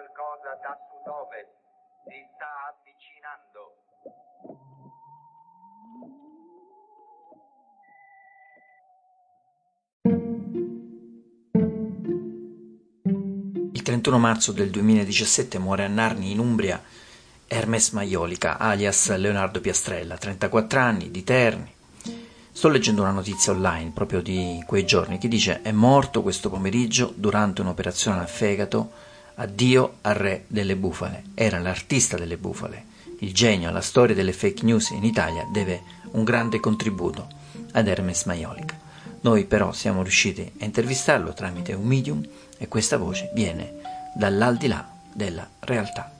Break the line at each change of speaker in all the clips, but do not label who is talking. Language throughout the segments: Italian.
qualcosa da sud-ovest. Si sta avvicinando.
Il 31 marzo del 2017 muore a Narni, in Umbria, Hermes Maiolica, alias Leonardo Piastrella, 34 anni, di Terni. Sto leggendo una notizia online proprio di quei giorni che dice è morto questo pomeriggio durante un'operazione al fegato. Addio al re delle bufale. Era l'artista delle bufale. Il genio alla storia delle fake news in Italia deve un grande contributo ad Hermes Maiolica. Noi però siamo riusciti a intervistarlo tramite un medium e questa voce viene dall'aldilà della realtà.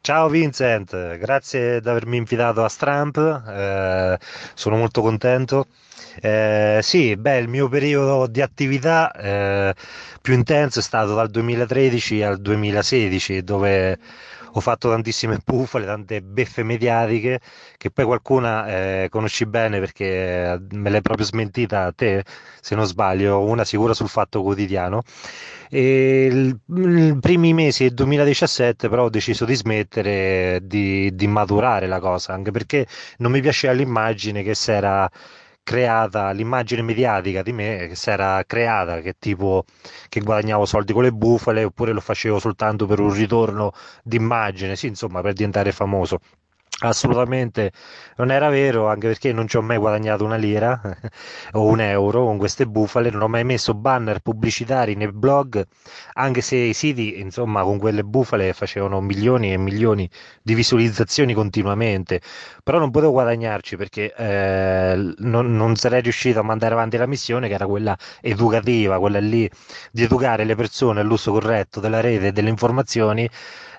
Ciao Vincent, grazie di avermi invitato a Stramp, eh, sono molto contento. Eh, sì, beh, il mio periodo di attività eh, più intenso è stato dal 2013 al 2016, dove ho fatto tantissime bufale, tante beffe mediatiche, che poi qualcuna eh, conosci bene perché eh, me l'hai proprio smentita a te, se non sbaglio, una sicura sul Fatto Quotidiano. E i primi mesi del 2017 però ho deciso di smettere di, di maturare la cosa, anche perché non mi piaceva l'immagine che si era creata l'immagine mediatica di me che si era creata, che tipo che guadagnavo soldi con le bufale oppure lo facevo soltanto per un ritorno d'immagine, sì, insomma, per diventare famoso. Assolutamente. Non era vero, anche perché non ci ho mai guadagnato una lira o un euro con queste bufale, non ho mai messo banner pubblicitari nei blog, anche se i siti, insomma, con quelle bufale facevano milioni e milioni di visualizzazioni continuamente, però non potevo guadagnarci perché eh, non, non sarei riuscito a mandare avanti la missione che era quella educativa, quella lì di educare le persone all'uso corretto della rete e delle informazioni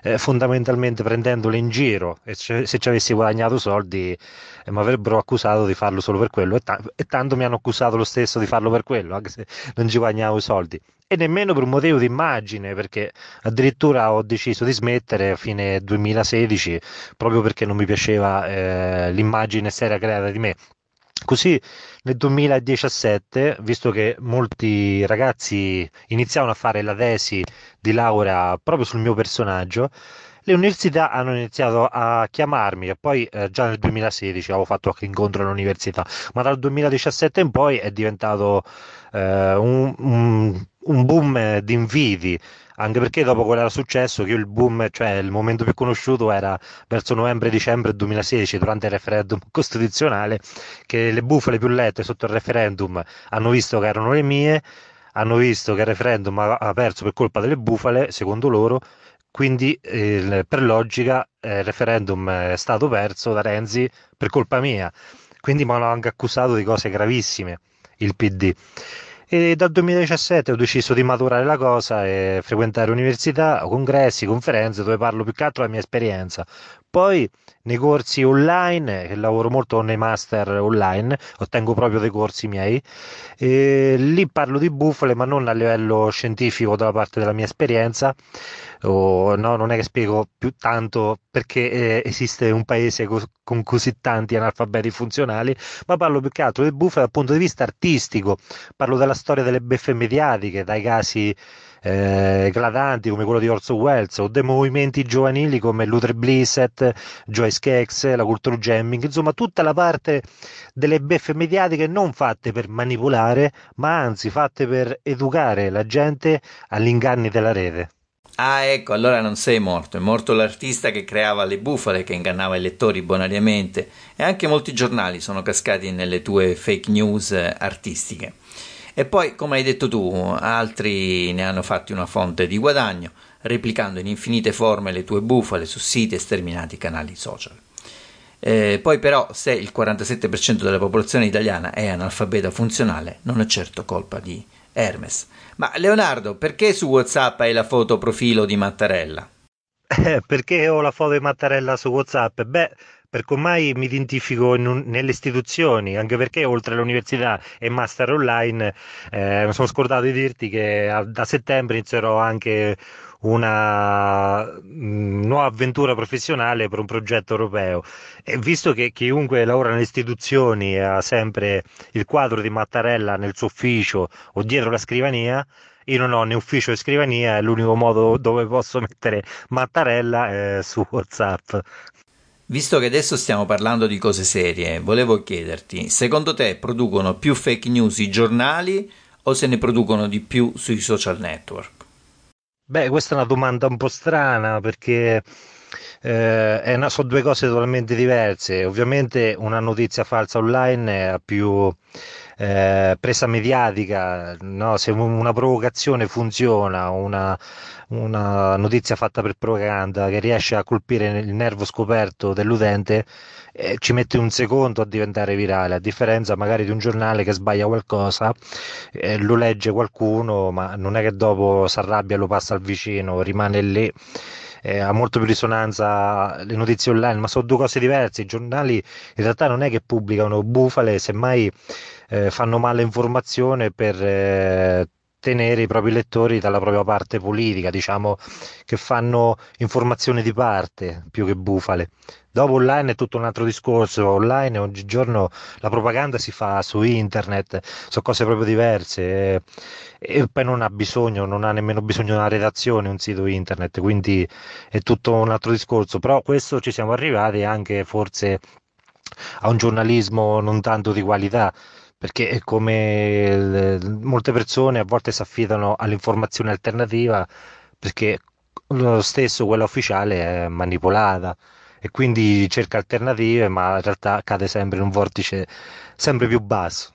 eh, fondamentalmente prendendole in giro. E se, ci avessi guadagnato soldi eh, mi avrebbero accusato di farlo solo per quello e, ta- e, tanto mi hanno accusato lo stesso di farlo per quello anche se non ci guadagnavo i soldi. E nemmeno per un motivo di immagine perché addirittura ho deciso di smettere a fine 2016 proprio perché non mi piaceva eh, l'immagine seria creata di me. Così nel 2017, visto che molti ragazzi iniziavano a fare la tesi di laurea proprio sul mio personaggio, le università hanno iniziato a chiamarmi e poi eh, già nel 2016 avevo fatto qualche incontro all'università, ma dal 2017 in poi è diventato eh, un, un, un boom di inviti anche perché dopo quello era successo, che il boom, cioè il momento più conosciuto era verso novembre-dicembre 2016, durante il referendum costituzionale, che le bufale più lette sotto il referendum hanno visto che erano le mie, hanno visto che il referendum ha perso per colpa delle bufale, secondo loro, quindi eh, per logica eh, il referendum è stato perso da Renzi per colpa mia. Quindi mi hanno anche accusato di cose gravissime il PD. E dal 2017 ho deciso di maturare la cosa e frequentare università, congressi, conferenze dove parlo più che altro della mia esperienza. Poi nei corsi online, lavoro molto nei master online, ottengo proprio dei corsi miei, e lì parlo di bufale ma non a livello scientifico dalla parte della mia esperienza, o, no, non è che spiego più tanto perché eh, esiste un paese co- con così tanti analfabeti funzionali, ma parlo più che altro di bufale dal punto di vista artistico, parlo della storia delle beffe mediatiche, dai casi eh, eclatanti come quello di Orso Welles o dei movimenti giovanili come Luther Blissett, Joyce Kex, la Culture Jamming, insomma tutta la parte delle beffe mediatiche non fatte per manipolare, ma anzi fatte per educare la gente agli inganni della rete.
Ah, ecco, allora non sei morto, è morto l'artista che creava le bufale, che ingannava i lettori bonariamente e anche molti giornali sono cascati nelle tue fake news artistiche. E poi, come hai detto tu, altri ne hanno fatti una fonte di guadagno, replicando in infinite forme le tue bufale su siti e sterminati canali social. Eh, poi però se il 47% della popolazione italiana è analfabeta funzionale, non è certo colpa di Hermes. Ma Leonardo, perché su WhatsApp hai la foto profilo di Mattarella?
Eh, perché ho la foto di Mattarella su WhatsApp? Beh, perché ormai mi identifico un, nelle istituzioni, anche perché oltre all'università e master online, eh, mi sono scordato di dirti che a, da settembre inizierò anche una mm, nuova avventura professionale per un progetto europeo. E visto che chiunque lavora nelle istituzioni ha sempre il quadro di Mattarella nel suo ufficio o dietro la scrivania, io non ho né ufficio né scrivania, è l'unico modo dove posso mettere Mattarella è su WhatsApp.
Visto che adesso stiamo parlando di cose serie, volevo chiederti, secondo te producono più fake news i giornali o se ne producono di più sui social network?
Beh, questa è una domanda un po' strana perché eh, una, sono due cose totalmente diverse. Ovviamente una notizia falsa online ha più eh, presa mediatica, no? se una provocazione funziona, una, una notizia fatta per propaganda che riesce a colpire il nervo scoperto dell'utente, eh, ci mette un secondo a diventare virale, a differenza magari di un giornale che sbaglia qualcosa, eh, lo legge qualcuno, ma non è che dopo si arrabbia e lo passa al vicino, rimane lì. Eh, ha molto più risonanza le notizie online, ma sono due cose diverse. I giornali in realtà non è che pubblicano bufale, semmai eh, fanno male informazione per eh, tenere i propri lettori dalla propria parte politica, diciamo che fanno informazioni di parte più che bufale. Dopo online è tutto un altro discorso, online oggigiorno la propaganda si fa su internet, sono cose proprio diverse e, e poi non ha bisogno, non ha nemmeno bisogno di una redazione un sito internet, quindi è tutto un altro discorso, però questo ci siamo arrivati anche forse a un giornalismo non tanto di qualità perché come molte persone a volte si affidano all'informazione alternativa perché lo stesso quella ufficiale è manipolata e quindi cerca alternative ma in realtà cade sempre in un vortice sempre più basso.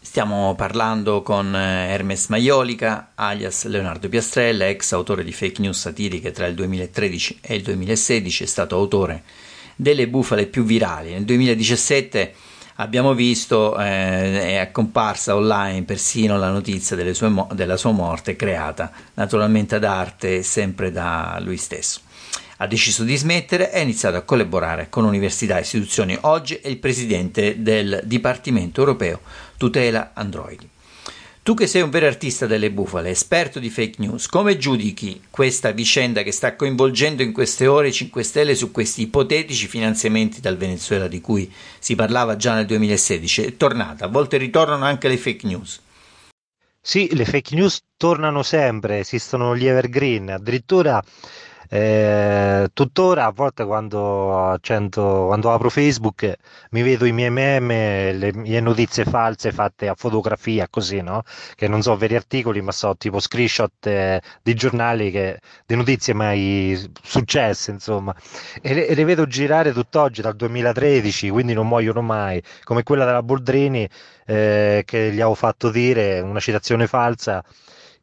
Stiamo parlando con eh, Hermes Maiolica, alias Leonardo Piastrella, ex autore di fake news satiriche tra il 2013 e il 2016, è stato autore delle bufale più virali. Nel 2017 abbiamo visto eh, è comparsa online persino la notizia mo- della sua morte creata naturalmente ad arte sempre da lui stesso. Ha deciso di smettere e ha iniziato a collaborare con università e istituzioni. Oggi è il presidente del Dipartimento europeo tutela androidi. Tu che sei un vero artista delle bufale, esperto di fake news, come giudichi questa vicenda che sta coinvolgendo in queste ore 5 Stelle su questi ipotetici finanziamenti dal Venezuela di cui si parlava già nel 2016? È tornata, a volte ritornano anche le fake news.
Sì, le fake news tornano sempre, esistono gli evergreen, addirittura eh, tuttora a volte quando, accento, quando apro Facebook mi vedo i miei meme, le mie notizie false fatte a fotografia, così, no? Che non so veri articoli, ma so tipo screenshot eh, di giornali che, di notizie mai successe, insomma. E le, e le vedo girare tutt'oggi dal 2013, quindi non muoiono mai, come quella della Boldrini eh, che gli avevo fatto dire, una citazione falsa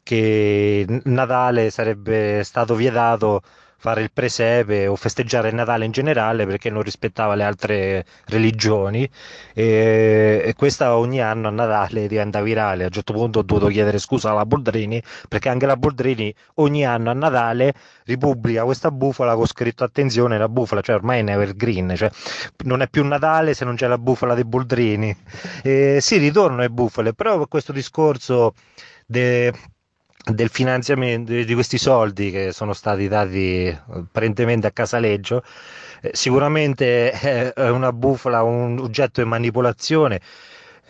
che Natale sarebbe stato vietato fare il presepe o festeggiare il Natale in generale perché non rispettava le altre religioni e, e questa ogni anno a Natale diventa virale. A un certo punto ho dovuto chiedere scusa alla Boldrini perché anche la Boldrini ogni anno a Natale ripubblica questa bufala con scritto attenzione la bufala, cioè ormai è un evergreen, cioè non è più Natale se non c'è la bufala dei Boldrini. E, sì, ritorno le bufale, però questo discorso de, del finanziamento di questi soldi che sono stati dati apparentemente a Casaleggio eh, sicuramente è una bufala, un oggetto di manipolazione.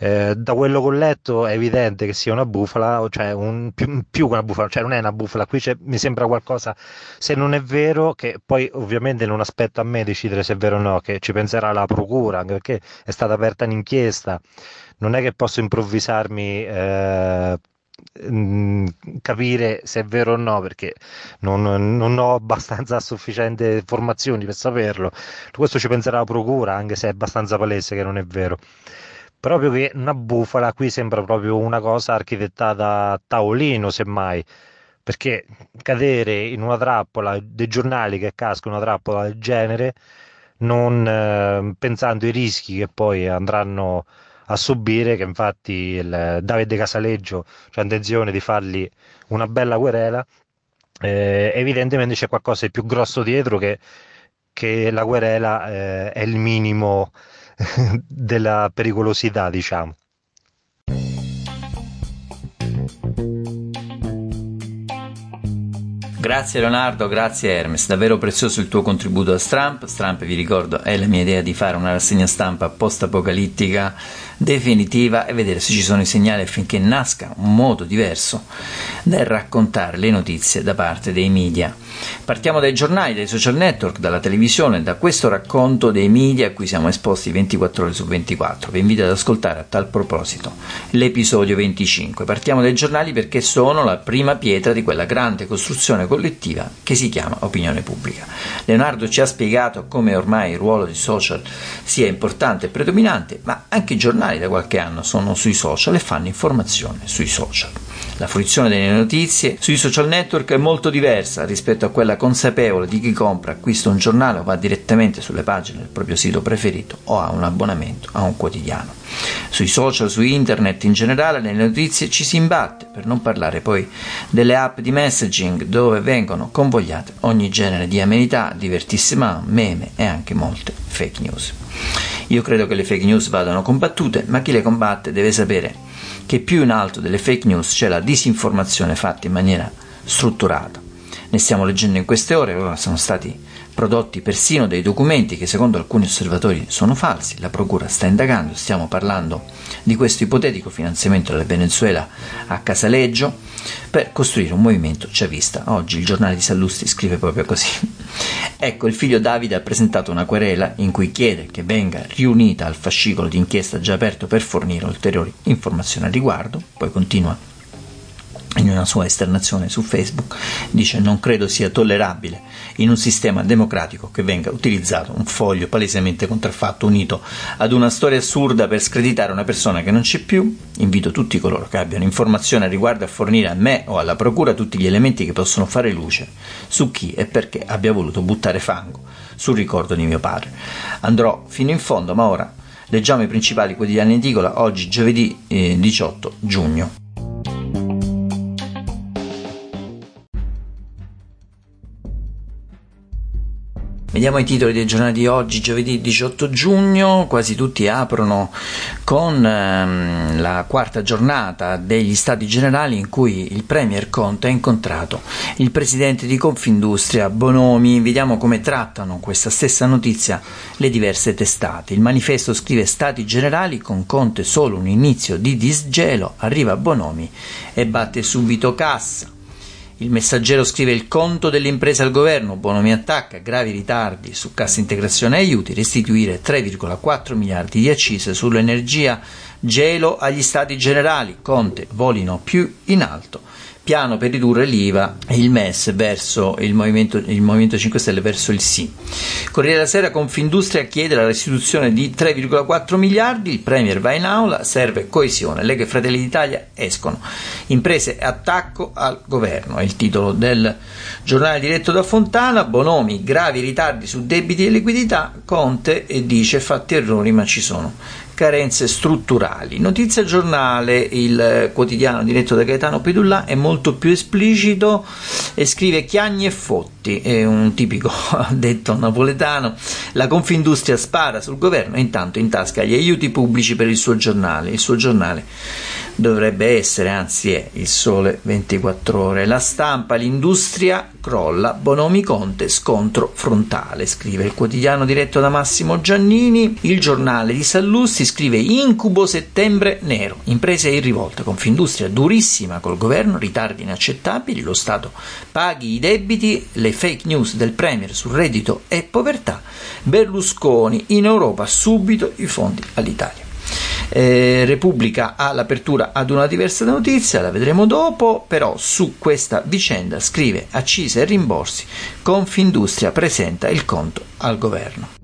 Eh, da quello che ho letto è evidente che sia una bufala, cioè un, più, più una bufala, cioè non è una bufala, qui mi sembra qualcosa, se non è vero, che poi ovviamente non aspetto a me decidere se è vero o no, che ci penserà la procura, anche perché è stata aperta un'inchiesta, non è che posso improvvisarmi eh, capire se è vero o no perché non, non, ho abbastanza sufficienti informazioni per saperlo. Questo ci penserà la procura anche se è abbastanza palese che non è vero. Proprio che una bufala qui sembra proprio una cosa architettata a tavolino semmai. Perché cadere in una trappola dei giornali che casca una trappola del genere non eh, pensando ai rischi che poi andranno a subire, che infatti il Davide Casaleggio ha intenzione di fargli una bella querela. Eh, evidentemente c'è qualcosa di più grosso dietro che, che la querela eh, è il minimo della pericolosità, diciamo.
Grazie Leonardo, grazie Hermes, davvero prezioso il tuo contributo a Stramp. Stramp, vi ricordo, è la mia idea di fare una rassegna stampa post-apocalittica definitiva e vedere se ci sono i segnali affinché nasca un modo diverso nel raccontare le notizie da parte dei media. Partiamo dai giornali, dai social network, dalla televisione, da questo racconto dei media a cui siamo esposti 24 ore su 24. Vi invito ad ascoltare a tal proposito l'episodio 25. Partiamo dai giornali perché sono la prima pietra di quella grande costruzione collettiva che si chiama opinione pubblica. Leonardo ci ha spiegato come ormai il ruolo dei social sia importante e predominante, ma anche i giornali da qualche anno sono sui social e fanno informazione sui social. La fruizione delle notizie sui social network è molto diversa rispetto a quella consapevole di chi compra, acquista un giornale o va direttamente sulle pagine del proprio sito preferito o ha un abbonamento a un quotidiano. Sui social, su internet in generale, nelle notizie ci si imbatte, per non parlare poi delle app di messaging dove vengono convogliate ogni genere di amenità, divertissima, meme e anche molte fake news. Io credo che le fake news vadano combattute, ma chi le combatte deve sapere che più in alto delle fake news c'è la disinformazione fatta in maniera strutturata. Ne stiamo leggendo in queste ore, sono stati prodotti persino dei documenti che secondo alcuni osservatori sono falsi, la Procura sta indagando, stiamo parlando di questo ipotetico finanziamento del Venezuela a Casaleggio per costruire un movimento chavista. Oggi il giornale di Sallusti scrive proprio così. Ecco, il figlio Davide ha presentato una querela in cui chiede che venga riunita al fascicolo d'inchiesta già aperto per fornire ulteriori informazioni al riguardo, poi continua in una sua esternazione su Facebook, dice non credo sia tollerabile in un sistema democratico che venga utilizzato un foglio palesemente contraffatto unito ad una storia assurda per screditare una persona che non c'è più. Invito tutti coloro che abbiano informazioni a riguardo a fornire a me o alla procura tutti gli elementi che possono fare luce su chi e perché abbia voluto buttare fango sul ricordo di mio padre. Andrò fino in fondo, ma ora leggiamo i principali quotidiani in edicola oggi giovedì eh, 18 giugno. Vediamo i titoli dei giornali di oggi, giovedì 18 giugno, quasi tutti aprono con ehm, la quarta giornata degli stati generali in cui il Premier Conte ha incontrato il presidente di Confindustria Bonomi. Vediamo come trattano questa stessa notizia le diverse testate. Il manifesto scrive stati generali con Conte solo un inizio di disgelo, arriva Bonomi e batte subito cassa. Il messaggero scrive il conto delle imprese al governo, Bonomi attacca, gravi ritardi su cassa integrazione e aiuti, restituire 3,4 miliardi di accise sull'energia, gelo agli stati generali, Conte volino più in alto piano per ridurre l'IVA e il MES verso il Movimento, il Movimento 5 Stelle verso il sì. Corriere della Sera Confindustria chiede la restituzione di 3,4 miliardi, il Premier va in aula, serve coesione, Lega e Fratelli d'Italia escono. Imprese attacco al governo, è il titolo del giornale diretto da Fontana, Bonomi, gravi ritardi su debiti e liquidità, Conte dice fatti errori ma ci sono carenze strutturali. Notizia giornale, il quotidiano diretto da Gaetano Pedulla, è molto più esplicito e scrive chiagni e fotti, è un tipico detto napoletano. La Confindustria spara sul governo e intanto intasca gli aiuti pubblici per il suo giornale. Il suo giornale dovrebbe essere, anzi è il sole 24 ore. La stampa, l'industria crolla, Bonomi Conte, scontro frontale, scrive il quotidiano diretto da Massimo Giannini. Il giornale di Sallusti scrive incubo settembre nero, imprese in rivolta, Confindustria durissima col governo, ritardi inaccettabili, lo Stato paghi i debiti, le fake news del Premier sul reddito e povertà, Berlusconi in Europa subito i fondi all'Italia. Eh, Repubblica ha l'apertura ad una diversa notizia, la vedremo dopo, però su questa vicenda scrive accise e rimborsi, Confindustria presenta il conto al governo.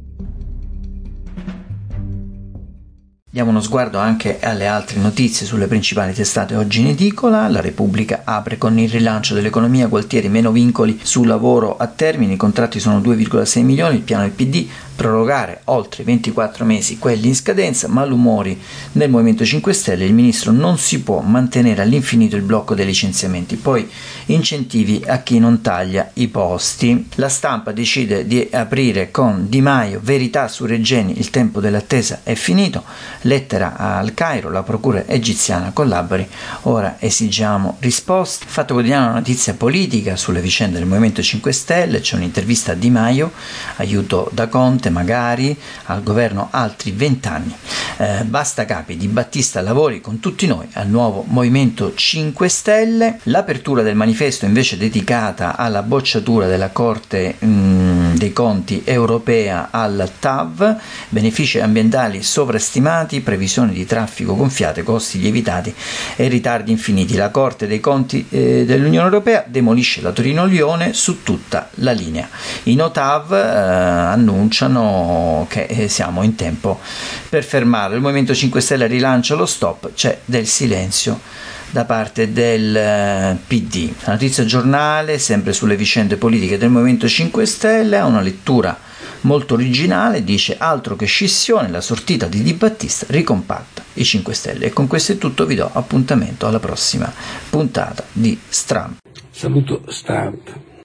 Diamo uno sguardo anche alle altre notizie sulle principali testate oggi in edicola. La Repubblica apre con il rilancio dell'economia, Gualtieri meno vincoli sul lavoro a termine, i contratti sono 2,6 milioni, il piano del PD prorogare oltre 24 mesi quelli in scadenza, malumori nel Movimento 5 Stelle, il ministro non si può mantenere all'infinito il blocco dei licenziamenti, poi incentivi a chi non taglia i posti. La stampa decide di aprire con Di Maio, verità su Regeni, il tempo dell'attesa è finito, lettera al Cairo, la procura egiziana collabori, ora esigiamo risposte. Fatto quotidiano notizia politica sulle vicende del Movimento 5 Stelle, c'è un'intervista a Di Maio, aiuto da Conte magari, al governo altri vent'anni. Eh, basta capi di Battista lavori con tutti noi al nuovo Movimento 5 Stelle. L'apertura del manifesto invece dedicata alla bocciatura della Corte mh, mm, dei Conti europea al TAV, benefici ambientali sovrastimati, previsioni di traffico gonfiate, costi lievitati e ritardi infiniti. La Corte dei Conti eh, dell'Unione Europea demolisce la Torino-Lione su tutta la linea. I Notav eh, annunciano che eh, siamo in tempo per fermarlo. Il Movimento 5 Stelle rilancia lo stop, c'è del silenzio da parte del eh, PD. La notizia giornale, sempre sulle vicende politiche del Movimento 5 Stelle, ha una lettura molto originale, dice altro che scissione, la sortita di Di Battista ricompatta i 5 Stelle. E con questo è tutto, vi do appuntamento alla prossima puntata di Stramp.
Saluto Stamp.